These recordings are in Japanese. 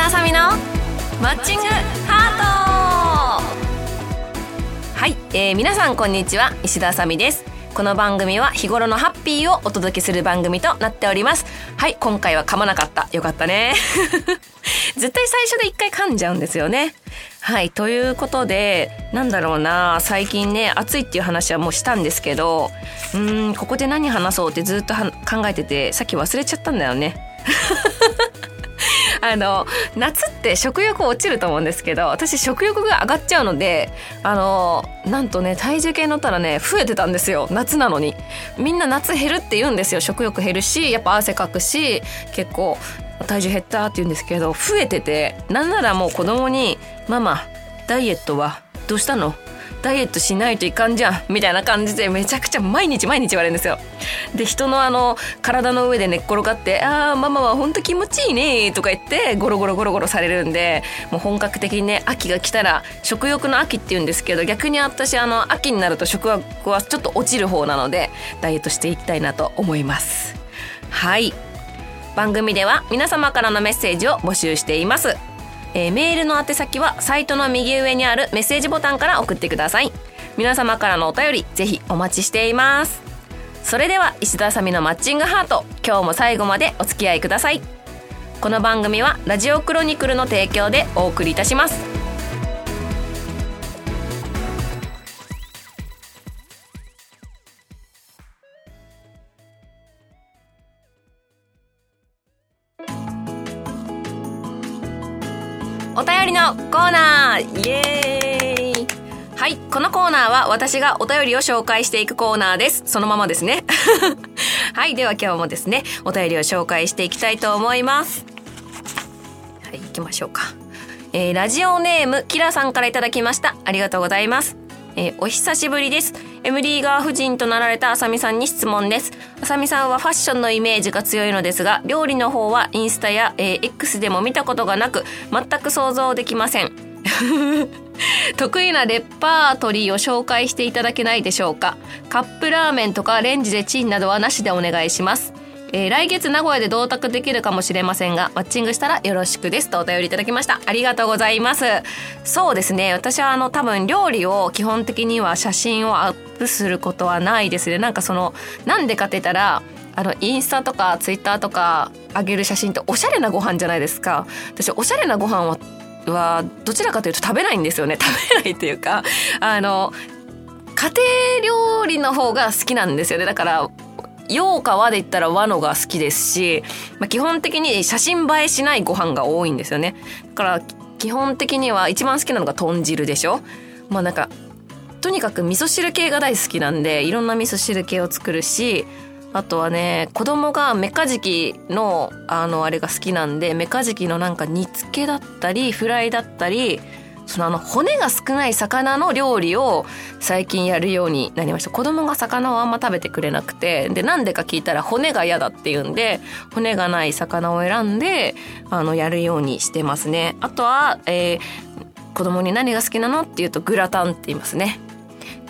田あさみのマッチングハート。はい、えー、皆さんこんにちは。石田あさみです。この番組は日頃のハッピーをお届けする番組となっております。はい今回は噛まなかった。よかったね。絶対最初で一回噛んじゃうんですよね。はいということでなんだろうな。最近ね暑いっていう話はもうしたんですけどうんここで何話そうってずっと考えててさっき忘れちゃったんだよね。あの夏って食欲落ちると思うんですけど私食欲が上がっちゃうのであのなんとね体重計乗ったらね増えてたんですよ。夏なのに。みんな夏減るって言うんですよ。食欲減るしやっぱ汗かくし結構体重減ったって言うんですけど増えてて。なんならもう子供に「ママダイエットはどうしたの？ダイエットしないといかんじゃんみたいな感じでめちゃくちゃ毎日毎日言われるんですよ。で人のあの体の上で寝っ転がって「ああママはほんと気持ちいいね」とか言ってゴロゴロゴロゴロされるんでもう本格的にね秋が来たら食欲の秋って言うんですけど逆に私あの秋になると食欲はちょっと落ちる方なのでダイエットしていきたいなと思います。はい番組では皆様からのメッセージを募集していますえー、メールの宛先はサイトの右上にあるメッセージボタンから送ってください。皆様からのお便りぜひお待ちしています。それでは石田あさみのマッチングハート今日も最後までお付き合いください。この番組はラジオクロニクルの提供でお送りいたします。便りのコーナーイエーイ。はいこのコーナーは私がお便りを紹介していくコーナーです。そのままですね。はいでは今日もですねお便りを紹介していきたいと思います。はい行きましょうか。えー、ラジオネームキラさんからいただきました。ありがとうございます。えー、お久しぶりです。M リーガー夫人となられたあさみさんに質問です。あさみさんはファッションのイメージが強いのですが料理の方はインスタや、えー、X でも見たことがなく全く想像できません。得意なレパートリーを紹介していただけないでしょうか。カップラーメンとかレンジでチンなどはなしでお願いします。えー、来月名古屋で同卓できるかもしれませんがマッチングしたらよろしくです。とお便りいただきました。ありがとうございます。そうですね。私はあの多分料理を基本的には写真をアップすることはないですね。なんかそのなんでかって言ったらあのインスタとかツイッターとか上げる写真っておしゃれなご飯じゃないですか。私おしゃれなご飯はどちらかというと食べないんですよね。食べないっていうかあの家庭料理の方が好きなんですよね。だから洋か和で言ったら和のが好きですし、まあ、基本的に写真映えしないご飯が多いんですよね。だから基本的には一番好きなのが豚汁でしょまあなんかとにかく味噌汁系が大好きなんでいろんな味噌汁系を作るしあとはね子供がメカジキのあのあれが好きなんでメカジキのなんか煮付けだったりフライだったりそのあの骨が少ない魚の料理を最近やるようになりました。子供が魚をあんま食べてくれなくて。でなんでか聞いたら骨が嫌だって言うんで骨がない魚を選んであのやるようにしてますね。あとは、えー、子供に何が好きなのって言うとグラタンって言いますね。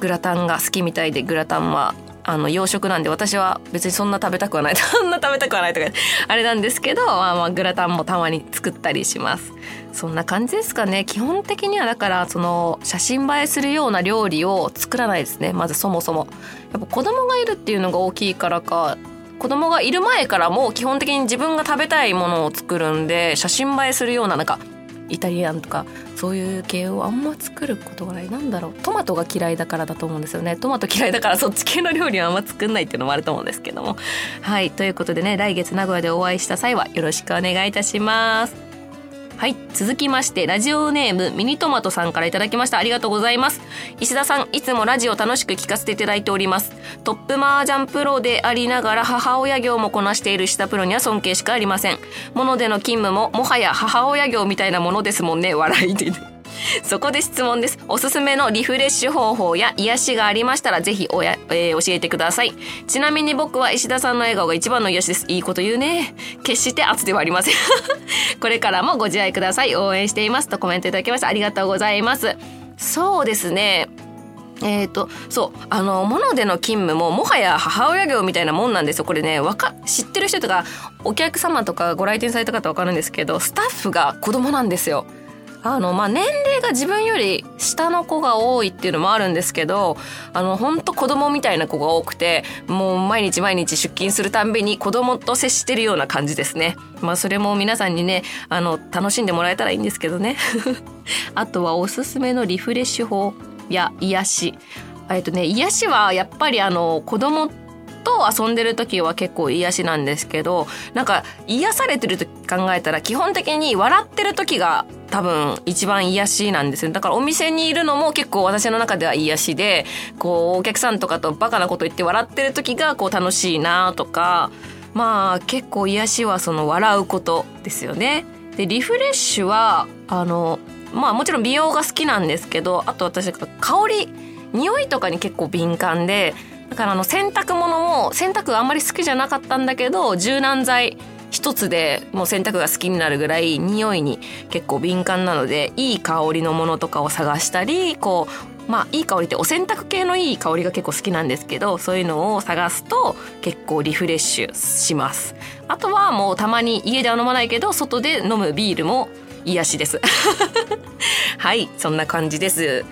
グラタンが好きみたいでグラタンはあの洋食なんで私は別にそんな食べたくはない。そんな食べたくはないとかあれなんですけど、まあ、まあグラタンもたまに作ったりします。そんな感じですかね。基本的にはだからその写真映えするような料理を作らないですね。まずそもそも。やっぱ子供がいるっていうのが大きいからか子供がいる前からも基本的に自分が食べたいものを作るんで写真映えするようななんかイタリアンとかそういう系をあんま作ることがない。なんだろう。トマトが嫌いだからだと思うんですよね。トマト嫌いだからそっち系の料理はあんま作んないっていうのもあると思うんですけども。はい。ということでね来月名古屋でお会いした際はよろしくお願いいたします。はい続きましてラジオネームミニトマトさんから頂きました。ありがとうございます。石田さんいつもラジオ楽しく聞かせていただいております。トップ麻雀プロでありながら母親業もこなしている下プロには尊敬しかありません。ものでの勤務ももはや母親業みたいなものですもんね。笑いで。そこで質問です。おすすめのリフレッシュ方法や癒しがありましたらぜひおや、えー、教えてください。ちなみに僕は石田さんの笑顔が一番の癒しです。いいこと言うね。決して圧ではありません。これからもご自愛ください。応援しています。とコメントいただきました。ありがとうございます。そうですね。えっ、ー、とそうあのモノでの勤務ももはや母親業みたいなもんなんですよこれねわか知ってる人とかお客様とかご来店された方わかるんですけどスタッフが子供なんですよ。あのまあ年齢が自分より下の子が多いっていうのもあるんですけどあの本当子供みたいな子が多くてもう毎日毎日出勤するたんびに子供と接してるような感じですね。まあそれも皆さんにねあの楽しんでもらえたらいいんですけどね。あとはおすすめのリフレッシュ法や癒しえっとね癒しはやっぱりあの子供と遊んでる時は結構癒しなんですけどなんか癒されてる時考えたら基本的に笑ってる時が多分一番癒しなんですよだからお店にいるのも結構私の中では癒しでこうお客さんとかとバカなこと言って笑ってる時がこう楽しいなとかまあ結構癒しはその笑うことですよね。でリフレッシュはあのまあもちろん美容が好きなんですけどあと私香り匂いとかに結構敏感でだからあの洗濯物も洗濯あんまり好きじゃなかったんだけど柔軟剤一つでもう洗濯が好きになるぐらい匂いに結構敏感なのでいい香りのものとかを探したりこうまあいい香りってお洗濯系のいい香りが結構好きなんですけどそういうのを探すと結構リフレッシュします。あとはもうたまに家では飲まないけど外で飲むビールも癒しです。はいそんな感じです。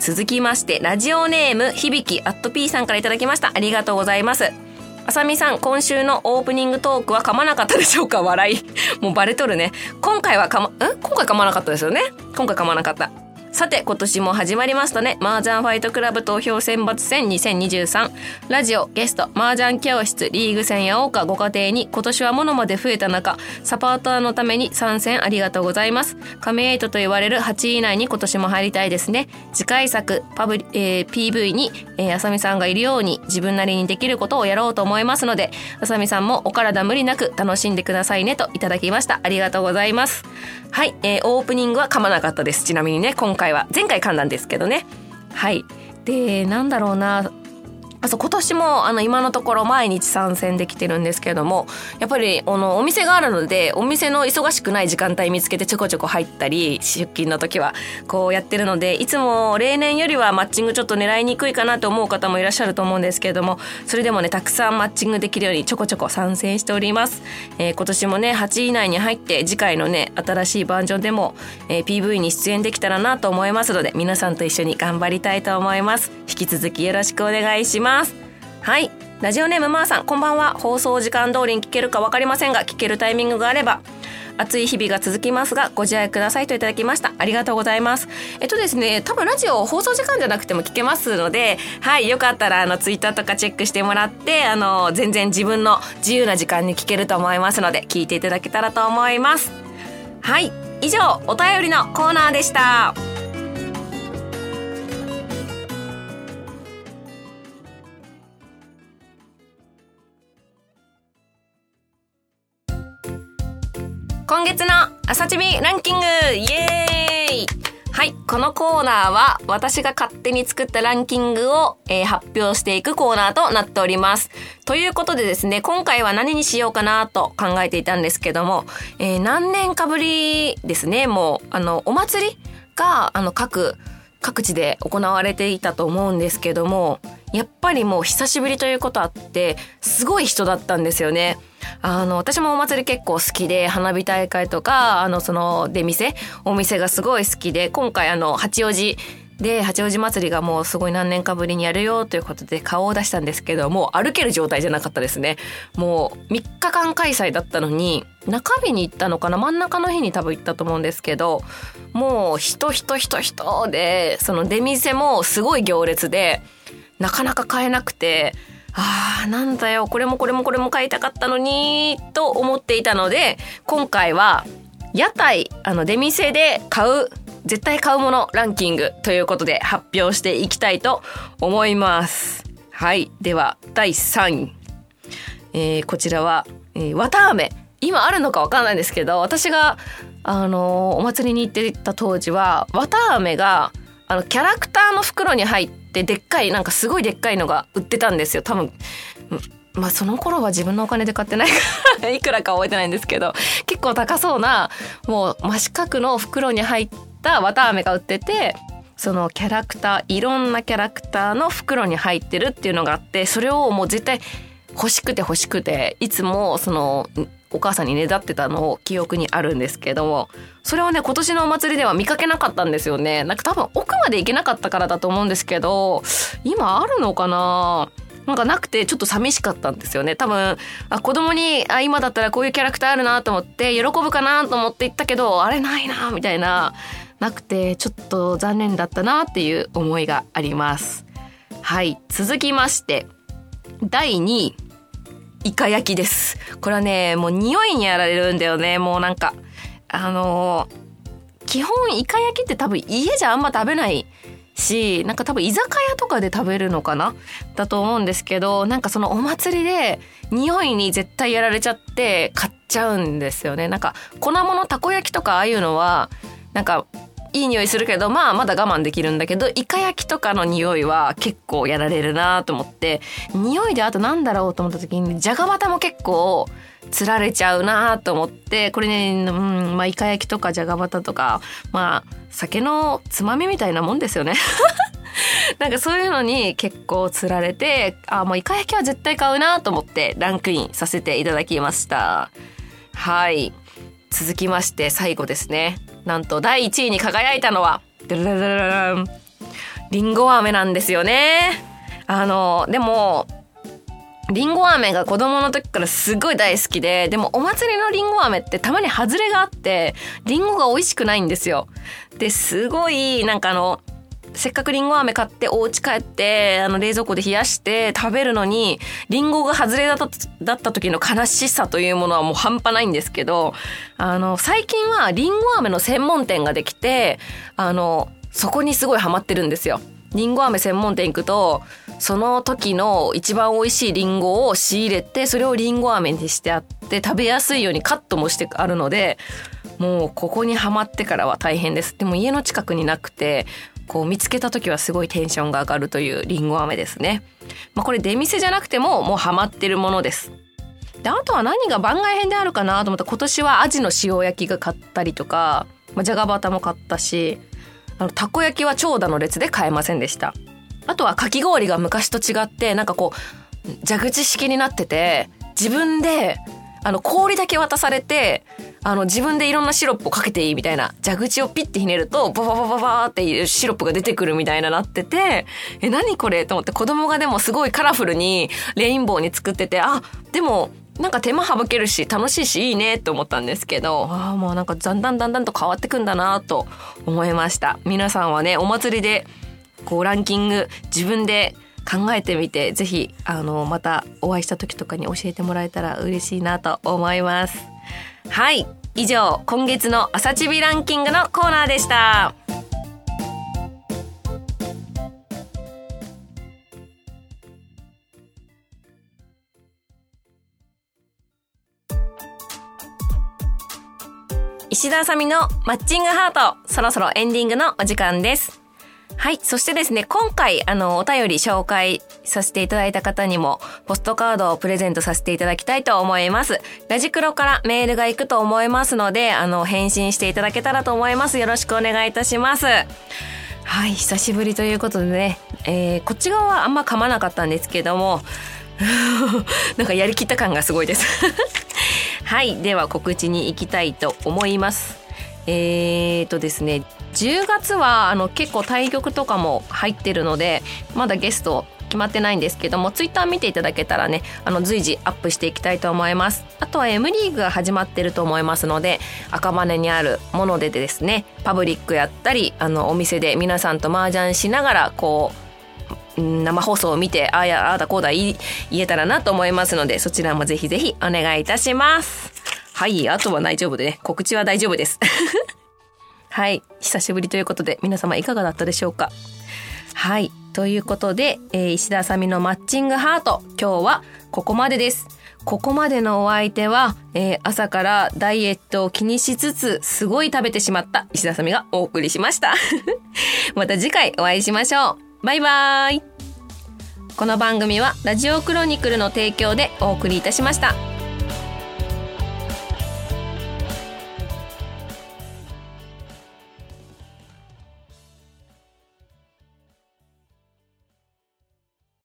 続きましてラジオネーム響きアット P さんからいただきました。ありがとうございます。あさみさん今週のオープニングトークは噛まなかったでしょうか？笑い。もうバレとるね。今回は噛まん？今回噛まなかったですよね？今回噛まなかった。さて今年も始まりましたね。麻雀ファイトクラブ投票選抜戦2023ラジオゲスト麻雀教室リーグ戦や岡ご家庭に今年は物まで増えた中サポーターのために参戦ありがとうございます。亀メイトと言われる8位以内に今年も入りたいですね。次回作パブ、えー、PV に、えー、あさみさんがいるように自分なりにできることをやろうと思いますのであさみさんもお体無理なく楽しんでくださいねといただきました。ありがとうございます。はい、えー、オープニングは噛まなかったです。ちなみにね今回回は前回噛んだんですけどね。はい。でなんだろうな。あそう今年もあの今のところ毎日参戦できてるんですけどもやっぱりあのお店があるのでお店の忙しくない時間帯見つけてちょこちょこ入ったり出勤の時はこうやってるのでいつも例年よりはマッチングちょっと狙いにくいかなと思う方もいらっしゃると思うんですけれどもそれでもねたくさんマッチングできるようにちょこちょこ参戦しております、えー、今年もね8位以内に入って次回のね新しいバージョンでも、えー、PV に出演できたらなと思いますので皆さんと一緒に頑張りたいと思います。引き続きよろしくお願いします。ます。はい。ラジオネームまーさんこんばんは。放送時間通りに聞けるか分かりませんが聞けるタイミングがあれば暑い日々が続きますがご自愛くださいといただきました。ありがとうございます。えっとですね多分ラジオ放送時間じゃなくても聞けますのではいよかったらあのツイッターとかチェックしてもらってあの全然自分の自由な時間に聞けると思いますので聞いていただけたらと思います。はい。以上お便りのコーナーでした。今月の朝チビランキングイエーイはい。このコーナーは私が勝手に作ったランキングを、えー、発表していくコーナーとなっております。ということでですね、今回は何にしようかなと考えていたんですけども、えー、何年かぶりですね、もう、あの、お祭りが、あの、各、各地で行われていたと思うんですけども、やっぱりもう久しぶりということあって、すごい人だったんですよね。あの、私もお祭り結構好きで、花火大会とか、あの、その出店、お店がすごい好きで、今回あの、八王子で、八王子祭りがもうすごい何年かぶりにやるよということで顔を出したんですけど、もう歩ける状態じゃなかったですね。もう3日間開催だったのに、中日に行ったのかな真ん中の日に多分行ったと思うんですけど、もう人人人人で、その出店もすごい行列で、なかなか買えなくて、ああ、なんだよ、これもこれもこれも買いたかったのに、と思っていたので、今回は、屋台、あの、出店で買う、絶対買うものランキングということで発表していきたいと思います。はい。では、第3位。えー、こちらは、えー、綿飴。今あるのかわかんないんですけど、私が、あのー、お祭りに行ってた当時は、綿飴が、あの、キャラクターの袋に入ってでっかい、なんかすごいでっかいのが売ってたんですよ。多分、まあその頃は自分のお金で買ってないから いくらか覚えてないんですけど、結構高そうな、もう真四角の袋に入った綿飴が売ってて、そのキャラクターいろんなキャラクターの袋に入ってるっていうのがあってそれをもう絶対欲しくて欲しくていつもそのお母さんにねだってたのを記憶にあるんですけどもそれをね今年のお祭りでは見かけなかったんですよね。なんか多分奥まで行けなかったからだと思うんですけど今あるのかな？なんかなくてちょっと寂しかったんですよね。多分あ子供にあ今だったらこういうキャラクターあるなと思って喜ぶかなと思って行ったけどあれないなみたいななくてちょっと残念だったなっていう思いがあります。はい続きまして第2位イカ焼きです。これはね、もう匂いにやられるんだよね。もうなんか、あのー、基本イカ焼きって多分家じゃあんま食べないし、なんか多分居酒屋とかで食べるのかな？だと思うんですけど、なんかそのお祭りで匂いに絶対やられちゃって買っちゃうんですよね。なんか粉物たこ焼きとかああいうのは、なんかいい匂いするけどまあまだ我慢できるんだけどイカ焼きとかの匂いは結構やられるなと思って匂いであとなんだろうと思った時にじゃがバタも結構つられちゃうなと思ってこれね、うんまあ、イカ焼きとかじゃがバタとかまあ酒のつまみみたいなもんですよね。なんかそういうのに結構つられてあもうイカ焼きは絶対買うなと思ってランクインさせていただきました。はい。続きまして最後ですね。なんと第1位に輝いたのはりんご飴なんですよね。あのでもりんご飴が子供の時からすごい大好きででもお祭りのりんご飴ってたまに外れがあってりんごが美味しくないんですよ。ですごいなんかあのせっかくりんご飴買ってお家帰ってあの冷蔵庫で冷やして食べるのにりんごが外れだっただった時の悲しさというものはもう半端ないんですけどあの最近はりんご飴の専門店ができてあのそこにすごいハマってるんですよ。りんご飴専門店行くとその時の一番美味しいりんごを仕入れてそれをりんご飴にしてあって食べやすいようにカットもしてあるのでもうここにはまってからは大変ですでも家の近くになくてこう見つけた時はすごいテンションが上がるというりんご飴ですね。まあ、これ出店じゃなくてももうハマってるものです。であとは何が番外編であるかなと思ったら今年はアジの塩焼きが買ったりとか、まあ、じゃがバタも買ったしあのたこ焼きは長蛇の列で買えませんでした。あとはかき氷が昔と違ってなんかこう蛇口式になってて自分であの氷だけ渡されてあの自分でいろんなシロップをかけていいみたいな蛇口をピッてひねるとバババババーっていうシロップが出てくるみたいななっててえ何これと思って子供がでもすごいカラフルにレインボーに作っててあでもなんか手間省けるし楽しいしいいねって思ったんですけどああもうなんかだんだんだんだんと変わってくんだなと思いました。皆さんはねお祭りでこうランキング自分で考えてみてぜひあのまたお会いした時とかに教えてもらえたら嬉しいなと思います。はい以上今月の朝チビランキングのコーナーでした。石田あさみのマッチングハートそろそろエンディングのお時間です。はい。そしてですね、今回、あの、お便り紹介させていただいた方にも、ポストカードをプレゼントさせていただきたいと思います。ラジクロからメールが行くと思いますので、あの、返信していただけたらと思います。よろしくお願いいたします。はい。久しぶりということでね、えー、こっち側はあんま噛まなかったんですけども、なんかやりきった感がすごいです はい。では告知に行きたいと思います。えーとですね10月はあの結構対局とかも入ってるのでまだゲスト決まってないんですけどもツイッター見ていただけたらねあの随時アップしていきたいと思います。あとは M リーグが始まってると思いますので赤羽にあるものでですねパブリックやったりあのお店で皆さんと麻雀しながらこう生放送を見てああやああだこうだ言えたらなと思いますのでそちらもぜひぜひお願いいたします。はいあとは大丈夫でね告知は大丈夫です。はい。久しぶりということで、皆様いかがだったでしょうか？はい。ということで、えー、石田あさみのマッチングハート、今日はここまでです。ここまでのお相手は、えー、朝からダイエットを気にしつつ、すごい食べてしまった石田さみがお送りしました。また次回お会いしましょう。バイバーイ。この番組はラジオクロニクルの提供でお送りいたしました。